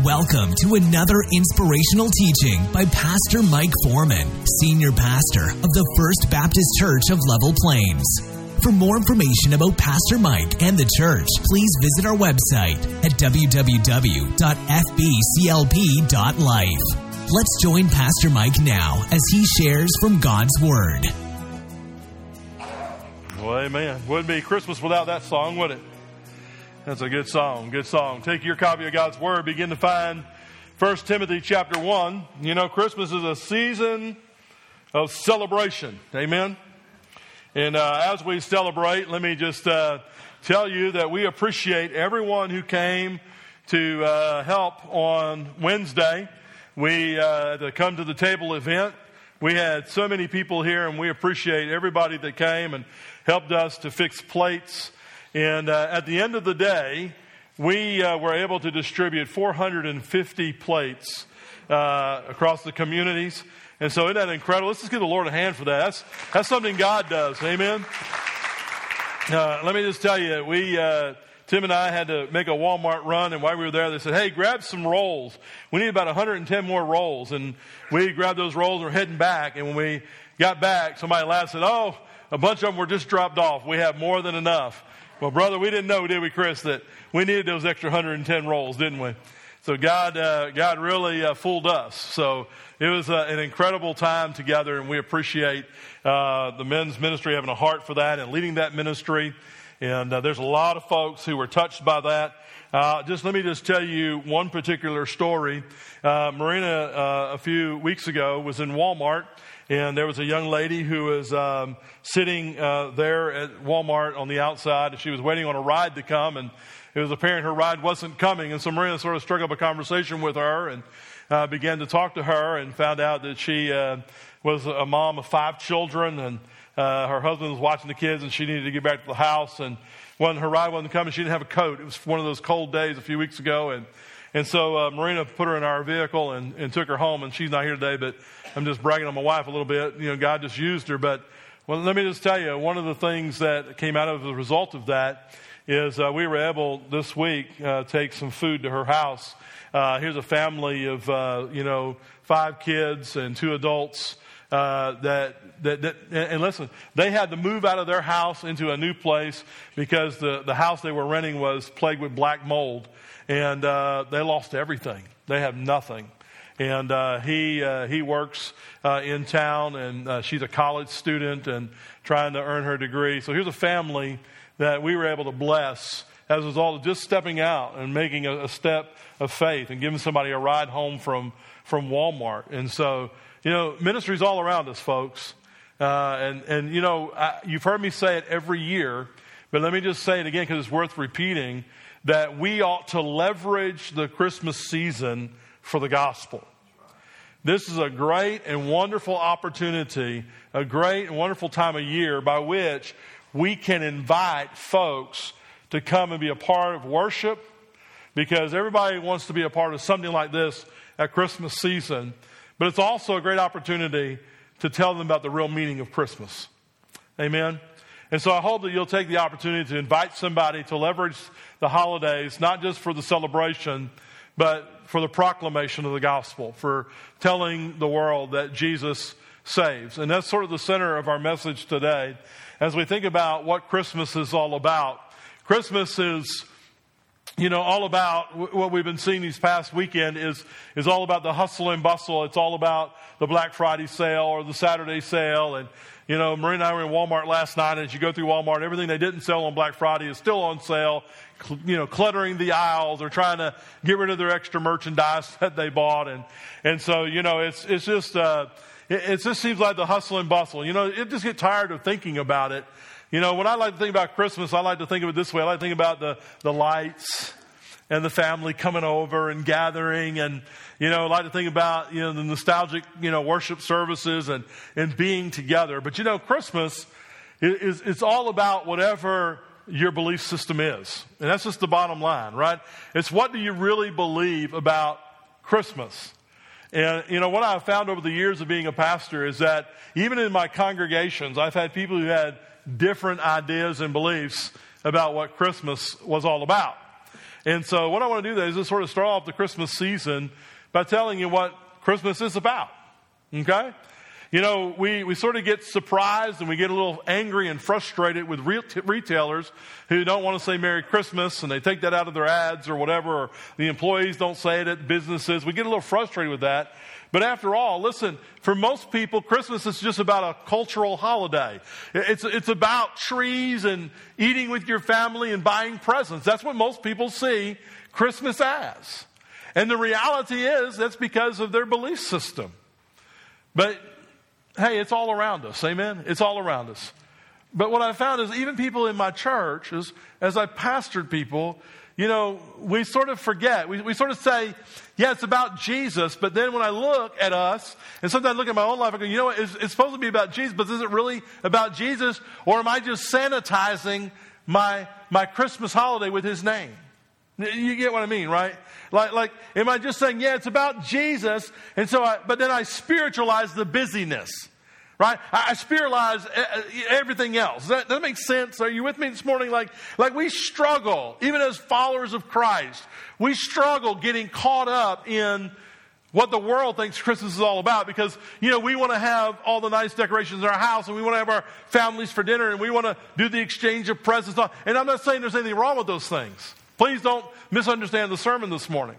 Welcome to another inspirational teaching by Pastor Mike Foreman, Senior Pastor of the First Baptist Church of Level Plains. For more information about Pastor Mike and the church, please visit our website at www.fbclp.life. Let's join Pastor Mike now as he shares from God's Word. Well, amen. Wouldn't be Christmas without that song, would it? That's a good song. Good song. Take your copy of God's Word. Begin to find 1 Timothy chapter 1. You know, Christmas is a season of celebration. Amen. And uh, as we celebrate, let me just uh, tell you that we appreciate everyone who came to uh, help on Wednesday. We, uh, the Come to the Table event, we had so many people here, and we appreciate everybody that came and helped us to fix plates and uh, at the end of the day, we uh, were able to distribute 450 plates uh, across the communities. And so, isn't that incredible? Let's just give the Lord a hand for that. That's, that's something God does. Amen. Uh, let me just tell you, we, uh, Tim and I had to make a Walmart run, and while we were there, they said, Hey, grab some rolls. We need about 110 more rolls. And we grabbed those rolls and we're heading back. And when we got back, somebody laughed and said, Oh, a bunch of them were just dropped off. We have more than enough. Well, brother, we didn't know, did we, Chris, that we needed those extra 110 rolls, didn't we? So God, uh, God really uh, fooled us. So it was uh, an incredible time together, and we appreciate uh, the men's ministry having a heart for that and leading that ministry. And uh, there's a lot of folks who were touched by that. Uh, just let me just tell you one particular story. Marina, a few weeks ago, was in Walmart and there was a young lady who was um, sitting uh, there at Walmart on the outside, and she was waiting on a ride to come, and it was apparent her ride wasn't coming. And so Marina sort of struck up a conversation with her and uh, began to talk to her, and found out that she uh, was a mom of five children, and uh, her husband was watching the kids, and she needed to get back to the house. And when her ride wasn't coming, she didn't have a coat. It was one of those cold days a few weeks ago, and and so uh, Marina put her in our vehicle and, and took her home, and she's not here today, but I'm just bragging on my wife a little bit. You know, God just used her. But well, let me just tell you, one of the things that came out of the result of that is uh, we were able this week uh, take some food to her house. Uh, here's a family of uh, you know five kids and two adults. Uh, that, that, that, and listen, they had to move out of their house into a new place because the, the house they were renting was plagued with black mold and uh, they lost everything. They have nothing. And uh, he uh, he works uh, in town, and uh, she's a college student and trying to earn her degree. So here's a family that we were able to bless as a result of just stepping out and making a, a step of faith and giving somebody a ride home from from Walmart. And so you know, ministry's all around us, folks. Uh, and and you know, I, you've heard me say it every year, but let me just say it again because it's worth repeating that we ought to leverage the Christmas season for the gospel. This is a great and wonderful opportunity, a great and wonderful time of year by which we can invite folks to come and be a part of worship because everybody wants to be a part of something like this at Christmas season. But it's also a great opportunity to tell them about the real meaning of Christmas. Amen. And so I hope that you'll take the opportunity to invite somebody to leverage the holidays, not just for the celebration, but for the proclamation of the gospel, for telling the world that Jesus saves. And that's sort of the center of our message today as we think about what Christmas is all about. Christmas is you know, all about what we've been seeing these past weekend is, is all about the hustle and bustle. It's all about the Black Friday sale or the Saturday sale. And, you know, Marie and I were in Walmart last night, and as you go through Walmart, everything they didn't sell on Black Friday is still on sale, you know, cluttering the aisles or trying to get rid of their extra merchandise that they bought. And, and so, you know, it's, it's just, uh, it, it just seems like the hustle and bustle. You know, it just get tired of thinking about it. You know, when I like to think about Christmas, I like to think of it this way. I like to think about the, the lights and the family coming over and gathering and, you know, I like to think about, you know, the nostalgic, you know, worship services and, and being together. But, you know, Christmas is, is all about whatever your belief system is. And that's just the bottom line, right? It's what do you really believe about Christmas? And, you know, what I've found over the years of being a pastor is that even in my congregations, I've had people who had different ideas and beliefs about what Christmas was all about. And so, what I want to do today is just sort of start off the Christmas season by telling you what Christmas is about. Okay? You know, we, we sort of get surprised and we get a little angry and frustrated with retailers who don't want to say Merry Christmas and they take that out of their ads or whatever, or the employees don't say it at businesses. We get a little frustrated with that. But after all, listen, for most people, Christmas is just about a cultural holiday. It's, it's about trees and eating with your family and buying presents. That's what most people see Christmas as. And the reality is that's because of their belief system. But hey, it's all around us. Amen? It's all around us. But what I found is even people in my church, as, as I pastored people, you know, we sort of forget. We, we sort of say, yeah, it's about Jesus. But then when I look at us, and sometimes I look at my own life, I go, you know what? It's, it's supposed to be about Jesus, but is it really about Jesus? Or am I just sanitizing my, my Christmas holiday with his name? You get what I mean, right? Like, like, am I just saying, yeah, it's about Jesus, and so I, but then I spiritualize the busyness, right? I, spiritualize eh, eh, everything else. Does that, does that make sense? Are you with me this morning? Like, like we struggle, even as followers of Christ, we struggle getting caught up in what the world thinks Christmas is all about because, you know, we want to have all the nice decorations in our house and we want to have our families for dinner and we want to do the exchange of presents. And I'm not saying there's anything wrong with those things. Please don't misunderstand the sermon this morning.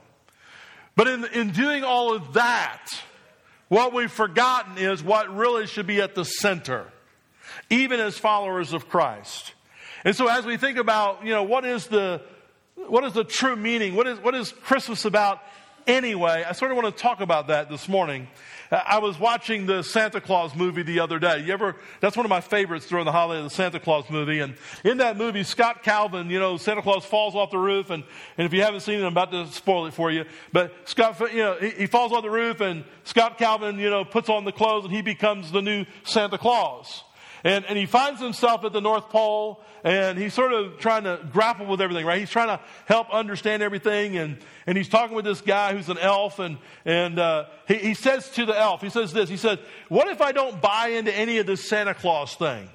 But in, in doing all of that, what we've forgotten is what really should be at the center, even as followers of Christ. And so as we think about, you know, what is the, what is the true meaning? What is, what is Christmas about anyway? I sort of want to talk about that this morning. Uh, I was watching the Santa Claus movie the other day. You ever, that's one of my favorites during the holiday, the Santa Claus movie. And in that movie, Scott Calvin, you know, Santa Claus falls off the roof. And, and if you haven't seen it, I'm about to spoil it for you. But Scott, you know, he, he falls off the roof and Scott Calvin, you know, puts on the clothes and he becomes the new Santa Claus. And, and he finds himself at the North Pole and he's sort of trying to grapple with everything, right? He's trying to help understand everything. And, and he's talking with this guy who's an elf. And, and uh, he, he says to the elf, he says this, he says, What if I don't buy into any of this Santa Claus thing?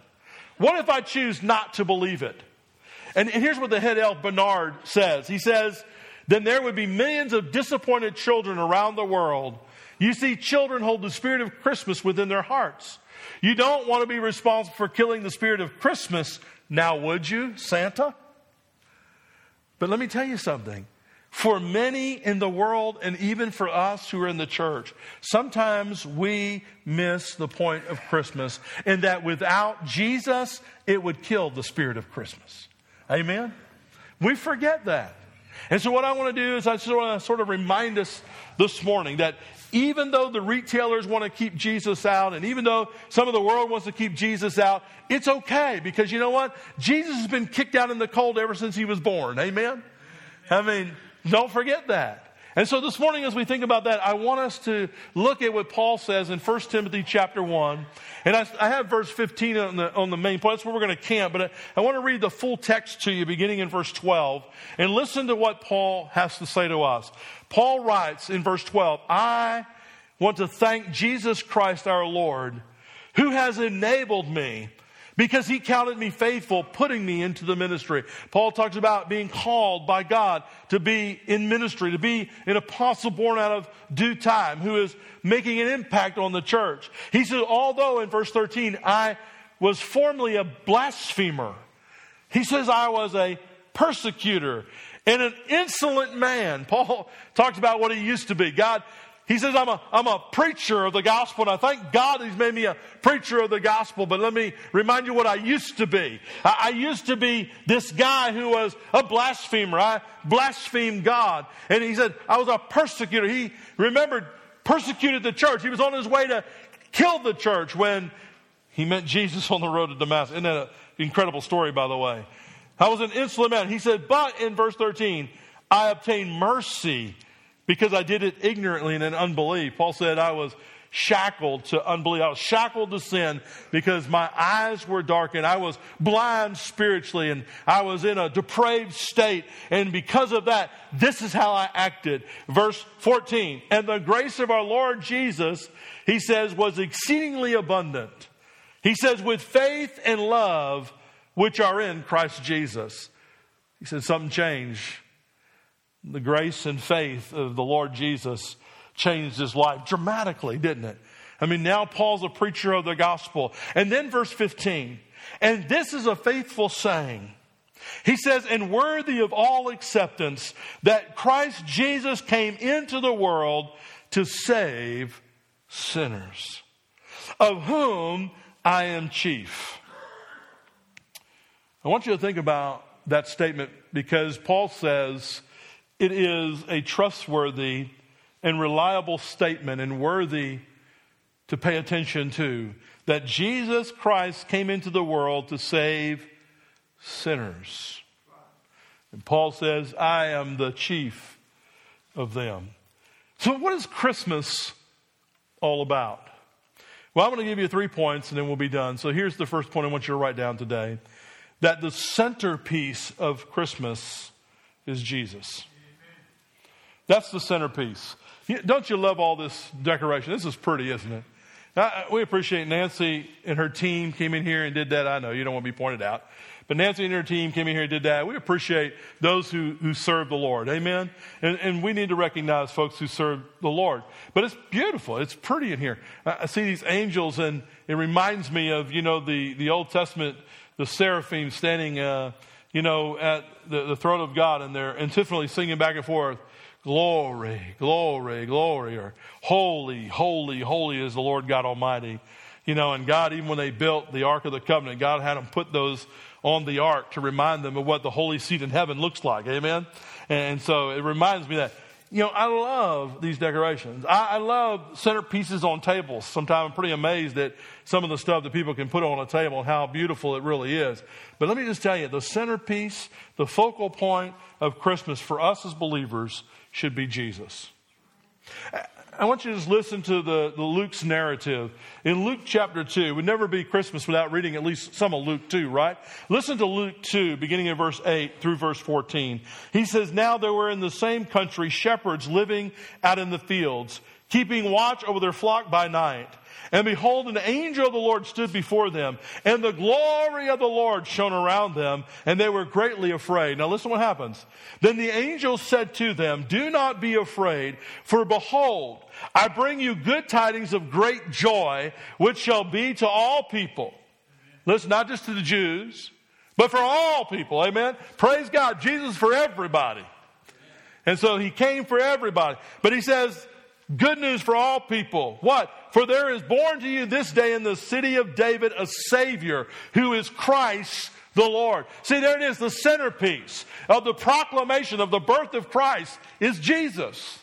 What if I choose not to believe it? And, and here's what the head elf Bernard says. He says, Then there would be millions of disappointed children around the world. You see, children hold the spirit of Christmas within their hearts. You don't want to be responsible for killing the spirit of Christmas, now would you, Santa? But let me tell you something. For many in the world, and even for us who are in the church, sometimes we miss the point of Christmas, and that without Jesus, it would kill the spirit of Christmas. Amen? We forget that. And so, what I want to do is, I just want to sort of remind us this morning that even though the retailers want to keep Jesus out, and even though some of the world wants to keep Jesus out, it's okay because you know what? Jesus has been kicked out in the cold ever since he was born. Amen? I mean, don't forget that. And so this morning, as we think about that, I want us to look at what Paul says in 1 Timothy chapter 1. And I, I have verse 15 on the, on the main point. That's where we're going to camp. But I, I want to read the full text to you beginning in verse 12 and listen to what Paul has to say to us. Paul writes in verse 12, I want to thank Jesus Christ our Lord who has enabled me because he counted me faithful, putting me into the ministry. Paul talks about being called by God to be in ministry, to be an apostle born out of due time, who is making an impact on the church. He says, although in verse 13, I was formerly a blasphemer, he says, I was a persecutor and an insolent man. Paul talks about what he used to be. God he says, I'm a, I'm a preacher of the gospel, and I thank God he's made me a preacher of the gospel. But let me remind you what I used to be. I, I used to be this guy who was a blasphemer. I blasphemed God. And he said, I was a persecutor. He remembered, persecuted the church. He was on his way to kill the church when he met Jesus on the road to Damascus. Isn't that an incredible story, by the way? I was an insolent man. He said, but in verse 13, I obtained mercy because I did it ignorantly and in unbelief. Paul said I was shackled to unbelief. I was shackled to sin because my eyes were darkened. I was blind spiritually and I was in a depraved state. And because of that, this is how I acted. Verse 14. And the grace of our Lord Jesus, he says, was exceedingly abundant. He says, with faith and love which are in Christ Jesus. He said, something changed the grace and faith of the Lord Jesus changed his life dramatically, didn't it? I mean, now Paul's a preacher of the gospel. And then verse 15, and this is a faithful saying. He says, and worthy of all acceptance, that Christ Jesus came into the world to save sinners, of whom I am chief. I want you to think about that statement because Paul says it is a trustworthy and reliable statement and worthy to pay attention to that Jesus Christ came into the world to save sinners. And Paul says, I am the chief of them. So, what is Christmas all about? Well, I'm going to give you three points and then we'll be done. So, here's the first point I want you to write down today that the centerpiece of Christmas is Jesus. That's the centerpiece. Don't you love all this decoration? This is pretty, isn't it? we appreciate Nancy and her team came in here and did that. I know you don't want to be pointed out. But Nancy and her team came in here and did that. We appreciate those who, who serve the Lord. Amen. And, and we need to recognize folks who serve the Lord. But it's beautiful. It's pretty in here. I see these angels and it reminds me of, you know, the, the Old Testament, the seraphim standing, uh, you know, at the, the throne of God and they're antiphonally singing back and forth. Glory, glory, glory, or holy, holy, holy is the Lord God Almighty. You know, and God, even when they built the Ark of the Covenant, God had them put those on the ark to remind them of what the holy seat in heaven looks like. Amen. And so it reminds me that, you know, I love these decorations. I, I love centerpieces on tables. Sometimes I'm pretty amazed at some of the stuff that people can put on a table and how beautiful it really is. But let me just tell you, the centerpiece, the focal point of Christmas for us as believers should be Jesus. I want you to just listen to the, the Luke's narrative. In Luke chapter 2, it would never be Christmas without reading at least some of Luke 2, right? Listen to Luke 2, beginning in verse 8 through verse 14. He says, Now there were in the same country shepherds living out in the fields, keeping watch over their flock by night. And behold, an angel of the Lord stood before them, and the glory of the Lord shone around them, and they were greatly afraid. Now listen what happens. Then the angel said to them, Do not be afraid, for behold, I bring you good tidings of great joy, which shall be to all people. Listen, not just to the Jews, but for all people. Amen. Praise God. Jesus for everybody. And so he came for everybody. But he says, Good news for all people. What? For there is born to you this day in the city of David a Savior who is Christ the Lord. See, there it is. The centerpiece of the proclamation of the birth of Christ is Jesus.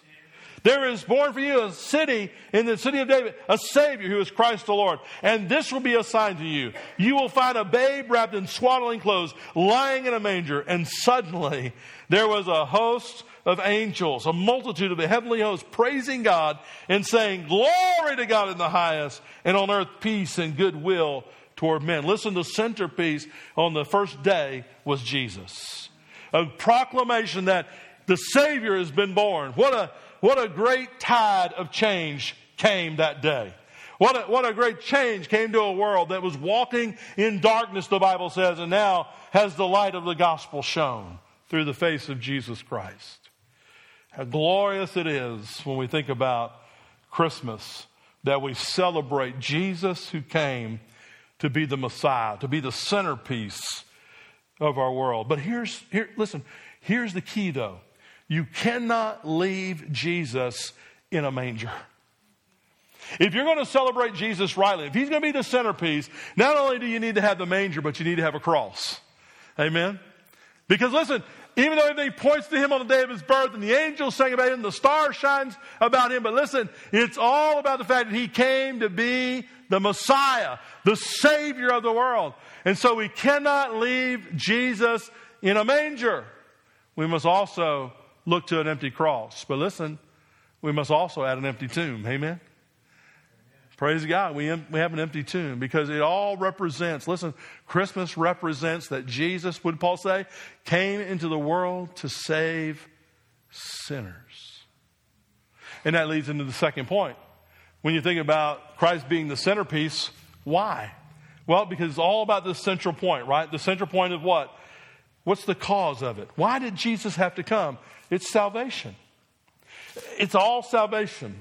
There is born for you a city in the city of David, a Savior who is Christ the Lord. And this will be a sign to you. You will find a babe wrapped in swaddling clothes lying in a manger. And suddenly there was a host of angels, a multitude of the heavenly hosts praising God and saying, Glory to God in the highest, and on earth peace and goodwill toward men. Listen, the centerpiece on the first day was Jesus. A proclamation that the Savior has been born. What a what a great tide of change came that day. What a, what a great change came to a world that was walking in darkness, the Bible says, and now has the light of the gospel shone through the face of Jesus Christ. How glorious it is when we think about Christmas that we celebrate Jesus who came to be the Messiah, to be the centerpiece of our world. But here's, here, listen, here's the key though. You cannot leave Jesus in a manger. If you're going to celebrate Jesus rightly, if he's going to be the centerpiece, not only do you need to have the manger, but you need to have a cross. Amen? Because listen, even though everything points to him on the day of his birth and the angels sing about him, the star shines about him, but listen, it's all about the fact that he came to be the Messiah, the Savior of the world. And so we cannot leave Jesus in a manger. We must also look to an empty cross. But listen, we must also add an empty tomb. Amen? Praise God. We, we have an empty tomb because it all represents, listen, Christmas represents that Jesus, would Paul say, came into the world to save sinners. And that leads into the second point. When you think about Christ being the centerpiece, why? Well, because it's all about the central point, right? The central point of what? What's the cause of it? Why did Jesus have to come? It's salvation. It's all salvation.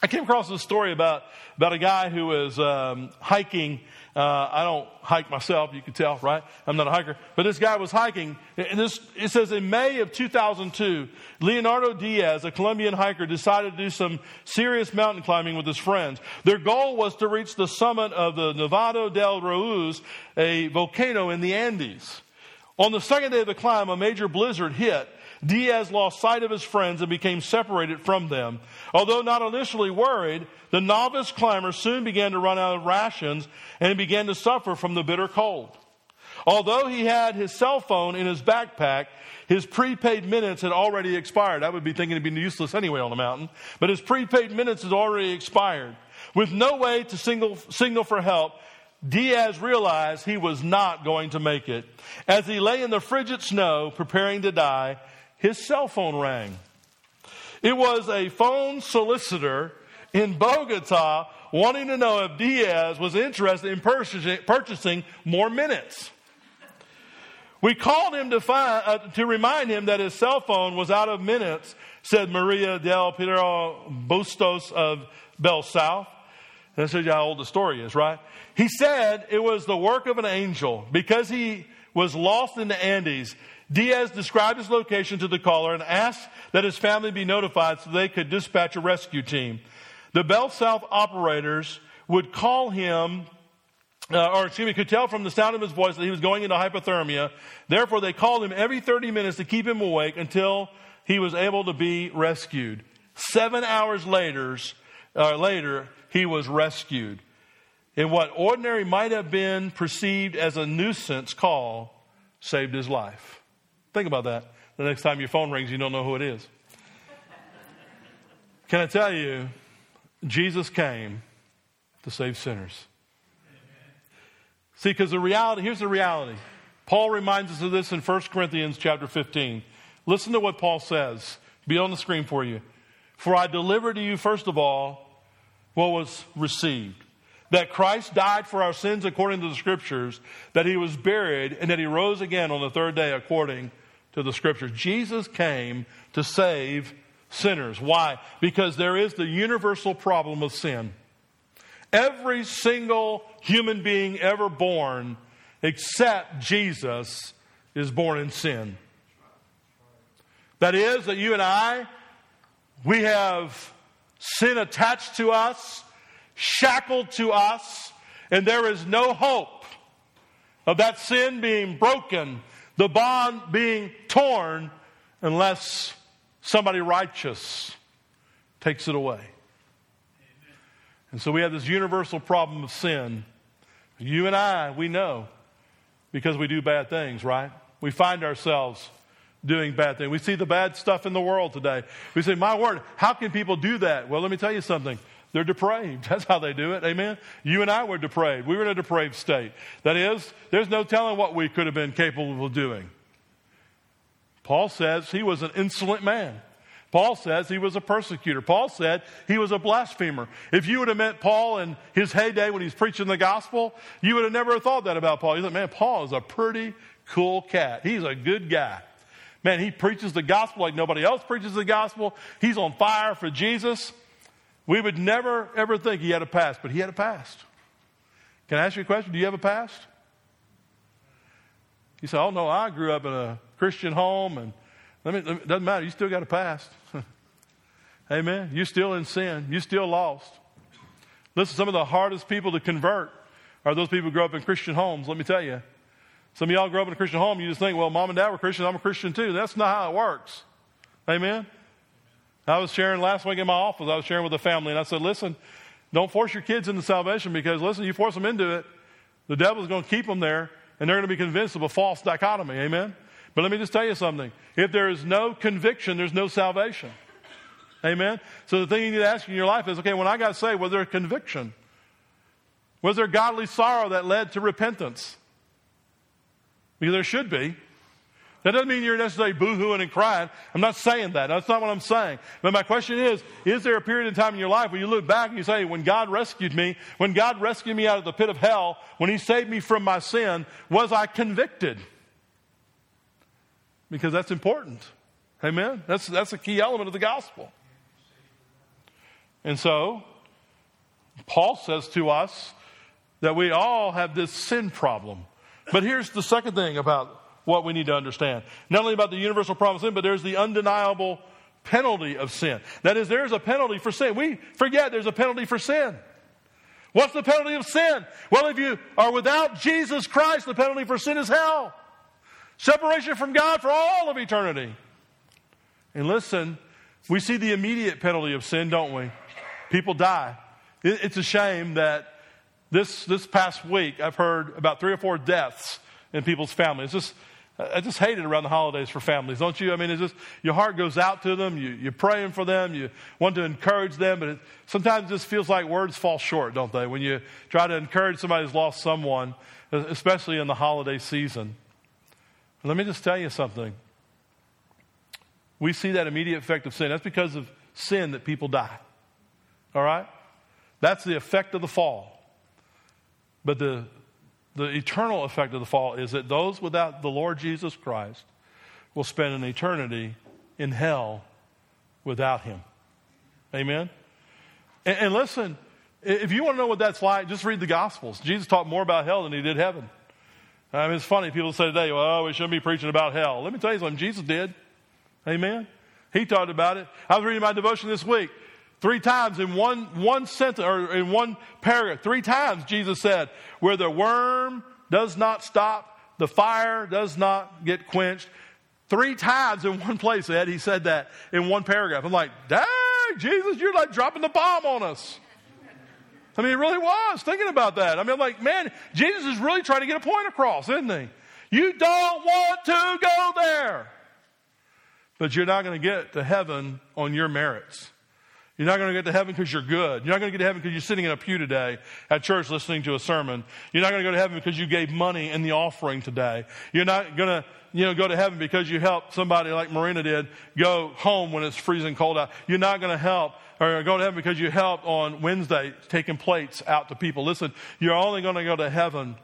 I came across a story about, about a guy who was um, hiking. Uh, I don't hike myself, you can tell, right? I'm not a hiker. But this guy was hiking. And this, it says in May of 2002, Leonardo Diaz, a Colombian hiker, decided to do some serious mountain climbing with his friends. Their goal was to reach the summit of the Nevado del Ruiz, a volcano in the Andes. On the second day of the climb, a major blizzard hit Diaz lost sight of his friends and became separated from them. Although not initially worried, the novice climber soon began to run out of rations and began to suffer from the bitter cold. Although he had his cell phone in his backpack, his prepaid minutes had already expired. I would be thinking it'd be useless anyway on the mountain, but his prepaid minutes had already expired. With no way to signal, signal for help, Diaz realized he was not going to make it. As he lay in the frigid snow, preparing to die, his cell phone rang. It was a phone solicitor in Bogota wanting to know if Diaz was interested in purchasing, more minutes. We called him to, find, uh, to remind him that his cell phone was out of minutes, said Maria del Pilar Bustos of Bell South. Shows you how old the story is, right? He said it was the work of an angel because he was lost in the Andes. Diaz described his location to the caller and asked that his family be notified so they could dispatch a rescue team. The Bell South operators would call him, uh, or excuse me, could tell from the sound of his voice that he was going into hypothermia. Therefore, they called him every 30 minutes to keep him awake until he was able to be rescued. Seven hours later, uh, later he was rescued. In what ordinary might have been perceived as a nuisance call, saved his life. Think about that. The next time your phone rings, you don't know who it is. Can I tell you, Jesus came to save sinners. See, because the reality, here's the reality. Paul reminds us of this in 1 Corinthians chapter 15. Listen to what Paul says. Be on the screen for you. For I delivered to you, first of all, what was received that Christ died for our sins according to the scriptures, that he was buried, and that he rose again on the third day according to the scriptures. Jesus came to save sinners. Why? Because there is the universal problem of sin. Every single human being ever born, except Jesus, is born in sin. That is, that you and I, we have sin attached to us shackled to us, and there is no hope of that sin being broken, the bond being torn, unless somebody righteous takes it away. And so we have this universal problem of sin. You and I, we know because we do bad things, right? We find ourselves doing bad things. We see the bad stuff in the world today. We say, My word, how can people do that? Well, let me tell you something. They're depraved. That's how they do it. Amen. You and I were depraved. We were in a depraved state. That is, there's no telling what we could have been capable of doing. Paul says he was an insolent man. Paul says he was a persecutor. Paul said he was a blasphemer. If you would have met Paul in his heyday when he's preaching the gospel, you would have never thought that about Paul. You thought, man, Paul is a pretty cool cat. He's a good guy. Man, he preaches the gospel like nobody else preaches the gospel. He's on fire for Jesus. We would never, ever think he had a past, but he had a past. Can I ask you a question? Do you have a past? You say, oh, no, I grew up in a Christian home, and let me, it doesn't matter. You still got a past. Amen. You're still in sin. You're still lost. Listen, some of the hardest people to convert are those people who grow up in Christian homes. Let me tell you. Some of y'all grow up in a Christian home, you just think, well, mom and dad were Christian, I'm a Christian too. That's not how it works. Amen. I was sharing last week in my office, I was sharing with the family, and I said, listen, don't force your kids into salvation because, listen, you force them into it, the devil's going to keep them there, and they're going to be convinced of a false dichotomy. Amen? But let me just tell you something. If there is no conviction, there's no salvation. Amen? So the thing you need to ask in your life is okay, when I got saved, was there a conviction? Was there godly sorrow that led to repentance? Because there should be. That doesn't mean you're necessarily boohooing and crying. I'm not saying that. That's not what I'm saying. But my question is, is there a period of time in your life where you look back and you say, when God rescued me, when God rescued me out of the pit of hell, when He saved me from my sin, was I convicted? Because that's important. Amen? That's, that's a key element of the gospel. And so, Paul says to us that we all have this sin problem. But here's the second thing about what we need to understand. Not only about the universal problem of sin, but there's the undeniable penalty of sin. That is, there's a penalty for sin. We forget there's a penalty for sin. What's the penalty of sin? Well, if you are without Jesus Christ, the penalty for sin is hell. Separation from God for all of eternity. And listen, we see the immediate penalty of sin, don't we? People die. It's a shame that this, this past week I've heard about three or four deaths in people's families. It's just, I just hate it around the holidays for families, don't you? I mean, it's just your heart goes out to them. You, you're praying for them. You want to encourage them, but it, sometimes it just feels like words fall short, don't they? When you try to encourage somebody who's lost someone, especially in the holiday season. Let me just tell you something. We see that immediate effect of sin. That's because of sin that people die. All right? That's the effect of the fall. But the, the eternal effect of the fall is that those without the Lord Jesus Christ will spend an eternity in hell without Him. Amen? And, and listen, if you want to know what that's like, just read the Gospels. Jesus talked more about hell than He did heaven. I mean, it's funny. People say today, well, we shouldn't be preaching about hell. Let me tell you something. Jesus did. Amen? He talked about it. I was reading my devotion this week. Three times in one, one sentence or in one paragraph, three times Jesus said, where the worm does not stop, the fire does not get quenched. Three times in one place, Ed, he said that in one paragraph. I'm like, dang, Jesus, you're like dropping the bomb on us. I mean, it really was thinking about that. I mean, I'm like, man, Jesus is really trying to get a point across, isn't he? You don't want to go there. But you're not going to get to heaven on your merits. You're not going to get to heaven because you're good. You're not going to get to heaven because you're sitting in a pew today at church listening to a sermon. You're not going to go to heaven because you gave money in the offering today. You're not going to, you know, go to heaven because you helped somebody like Marina did go home when it's freezing cold out. You're not going to help or go to heaven because you helped on Wednesday taking plates out to people. Listen, you're only going to go to heaven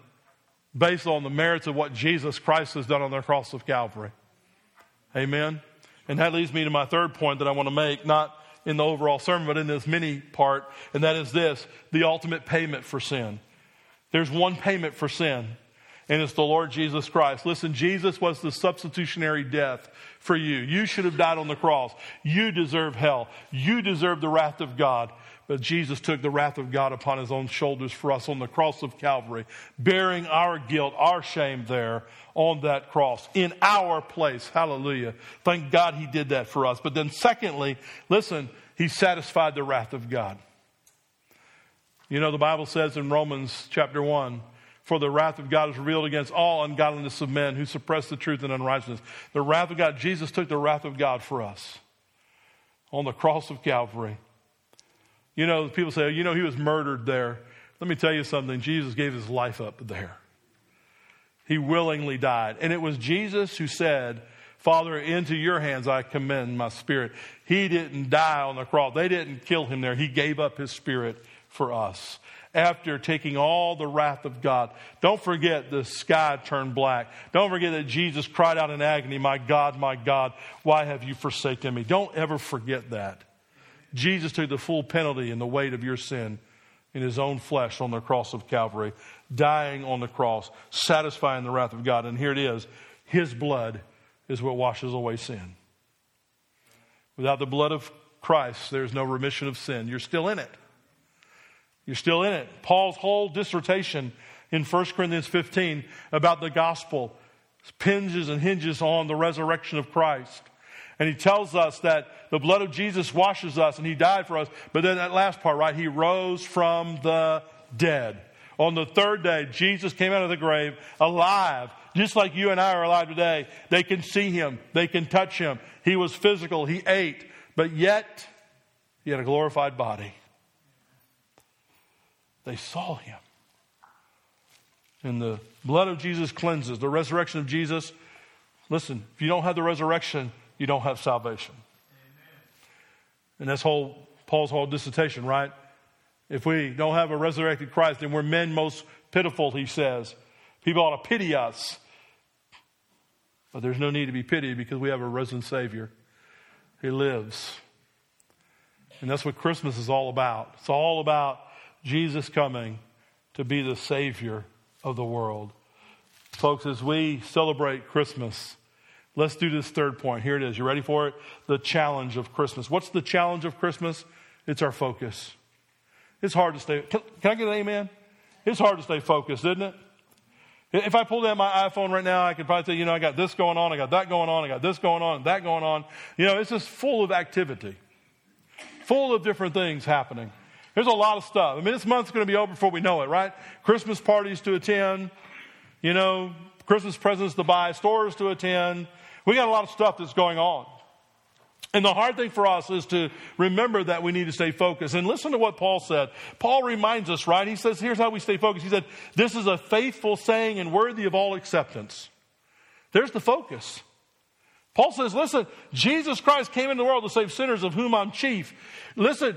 based on the merits of what Jesus Christ has done on the cross of Calvary. Amen. And that leads me to my third point that I want to make, not in the overall sermon, but in this mini part, and that is this the ultimate payment for sin. There's one payment for sin, and it's the Lord Jesus Christ. Listen, Jesus was the substitutionary death for you. You should have died on the cross. You deserve hell. You deserve the wrath of God. But Jesus took the wrath of God upon his own shoulders for us on the cross of Calvary, bearing our guilt, our shame there on that cross in our place. Hallelujah. Thank God he did that for us. But then, secondly, listen, he satisfied the wrath of God. You know, the Bible says in Romans chapter 1 for the wrath of God is revealed against all ungodliness of men who suppress the truth and unrighteousness. The wrath of God, Jesus took the wrath of God for us on the cross of Calvary. You know, people say, you know, he was murdered there. Let me tell you something. Jesus gave his life up there. He willingly died. And it was Jesus who said, Father, into your hands I commend my spirit. He didn't die on the cross. They didn't kill him there. He gave up his spirit for us after taking all the wrath of God. Don't forget the sky turned black. Don't forget that Jesus cried out in agony, My God, my God, why have you forsaken me? Don't ever forget that. Jesus took the full penalty and the weight of your sin in his own flesh on the cross of Calvary, dying on the cross, satisfying the wrath of God. And here it is His blood is what washes away sin. Without the blood of Christ, there's no remission of sin. You're still in it. You're still in it. Paul's whole dissertation in 1 Corinthians 15 about the gospel pinges and hinges on the resurrection of Christ. And he tells us that the blood of Jesus washes us and he died for us. But then that last part, right? He rose from the dead. On the third day, Jesus came out of the grave alive, just like you and I are alive today. They can see him, they can touch him. He was physical, he ate, but yet he had a glorified body. They saw him. And the blood of Jesus cleanses. The resurrection of Jesus, listen, if you don't have the resurrection, you don't have salvation. Amen. And that's whole Paul's whole dissertation, right? If we don't have a resurrected Christ, then we're men most pitiful, he says. People ought to pity us. But there's no need to be pitied because we have a risen Savior. He lives. And that's what Christmas is all about. It's all about Jesus coming to be the Savior of the world. Folks, as we celebrate Christmas, let's do this third point. Here it is. You ready for it? The challenge of Christmas. What's the challenge of Christmas? It's our focus. It's hard to stay. Can, can I get an amen? It's hard to stay focused, isn't it? If I pulled out my iPhone right now, I could probably say, you know, I got this going on, I got that going on, I got this going on, that going on. You know, it's just full of activity, full of different things happening. There's a lot of stuff. I mean, this month's going to be over before we know it, right? Christmas parties to attend, you know, Christmas presents to buy, stores to attend. We got a lot of stuff that's going on. And the hard thing for us is to remember that we need to stay focused. And listen to what Paul said. Paul reminds us, right? He says, here's how we stay focused. He said, this is a faithful saying and worthy of all acceptance. There's the focus. Paul says, listen, Jesus Christ came into the world to save sinners of whom I'm chief. Listen,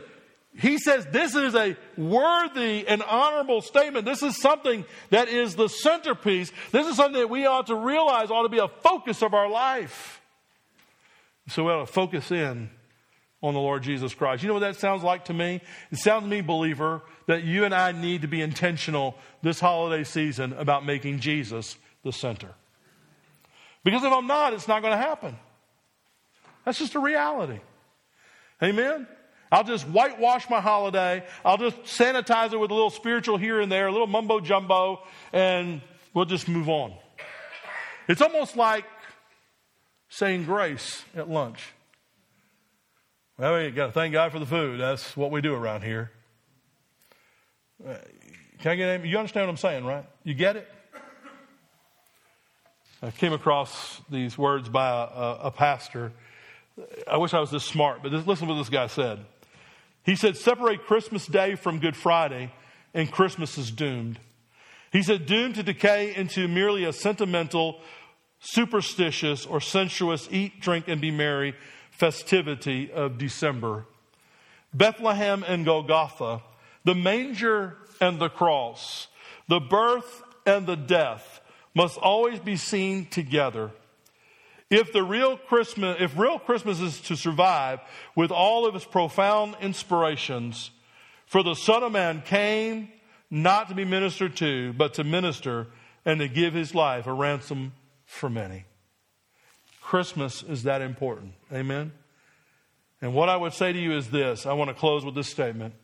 he says this is a worthy and honorable statement. This is something that is the centerpiece. This is something that we ought to realize ought to be a focus of our life. So we ought to focus in on the Lord Jesus Christ. You know what that sounds like to me? It sounds to me, believer, that you and I need to be intentional this holiday season about making Jesus the center. Because if I'm not, it's not going to happen. That's just a reality. Amen? I'll just whitewash my holiday. I'll just sanitize it with a little spiritual here and there, a little mumbo jumbo, and we'll just move on. It's almost like saying grace at lunch. Well, you got to thank God for the food. That's what we do around here. Uh, can I get You understand what I'm saying, right? You get it? I came across these words by a, a, a pastor. I wish I was this smart, but this, listen to what this guy said. He said, Separate Christmas Day from Good Friday, and Christmas is doomed. He said, doomed to decay into merely a sentimental, superstitious or sensuous eat, drink, and be merry festivity of December. Bethlehem and Golgotha, the manger and the cross, the birth and the death must always be seen together. If the real Christmas, if real Christmas is to survive with all of its profound inspirations, for the Son of Man came not to be ministered to, but to minister and to give his life a ransom for many. Christmas is that important. Amen? And what I would say to you is this I want to close with this statement.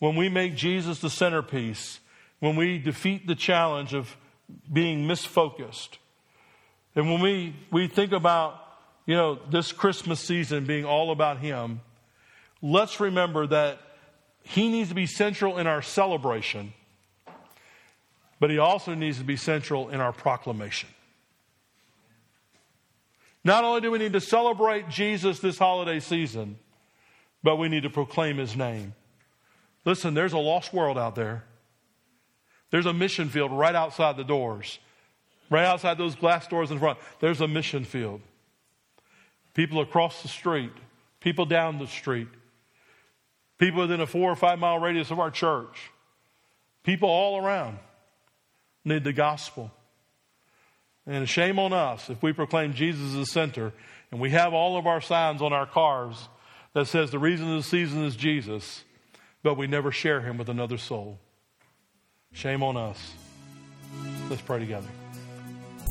When we make Jesus the centerpiece, when we defeat the challenge of being misfocused, and when we, we think about, you know, this Christmas season being all about Him, let's remember that He needs to be central in our celebration, but He also needs to be central in our proclamation. Not only do we need to celebrate Jesus this holiday season, but we need to proclaim his name. Listen, there's a lost world out there. There's a mission field right outside the doors, right outside those glass doors in front. There's a mission field. People across the street, people down the street, people within a four or five mile radius of our church, people all around need the gospel. And shame on us if we proclaim Jesus as the center and we have all of our signs on our cars that says the reason of the season is Jesus, but we never share him with another soul. Shame on us. Let's pray together.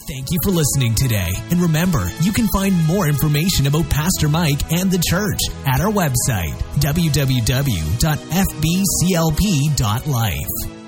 Thank you for listening today. And remember, you can find more information about Pastor Mike and the church at our website, www.fbclp.life.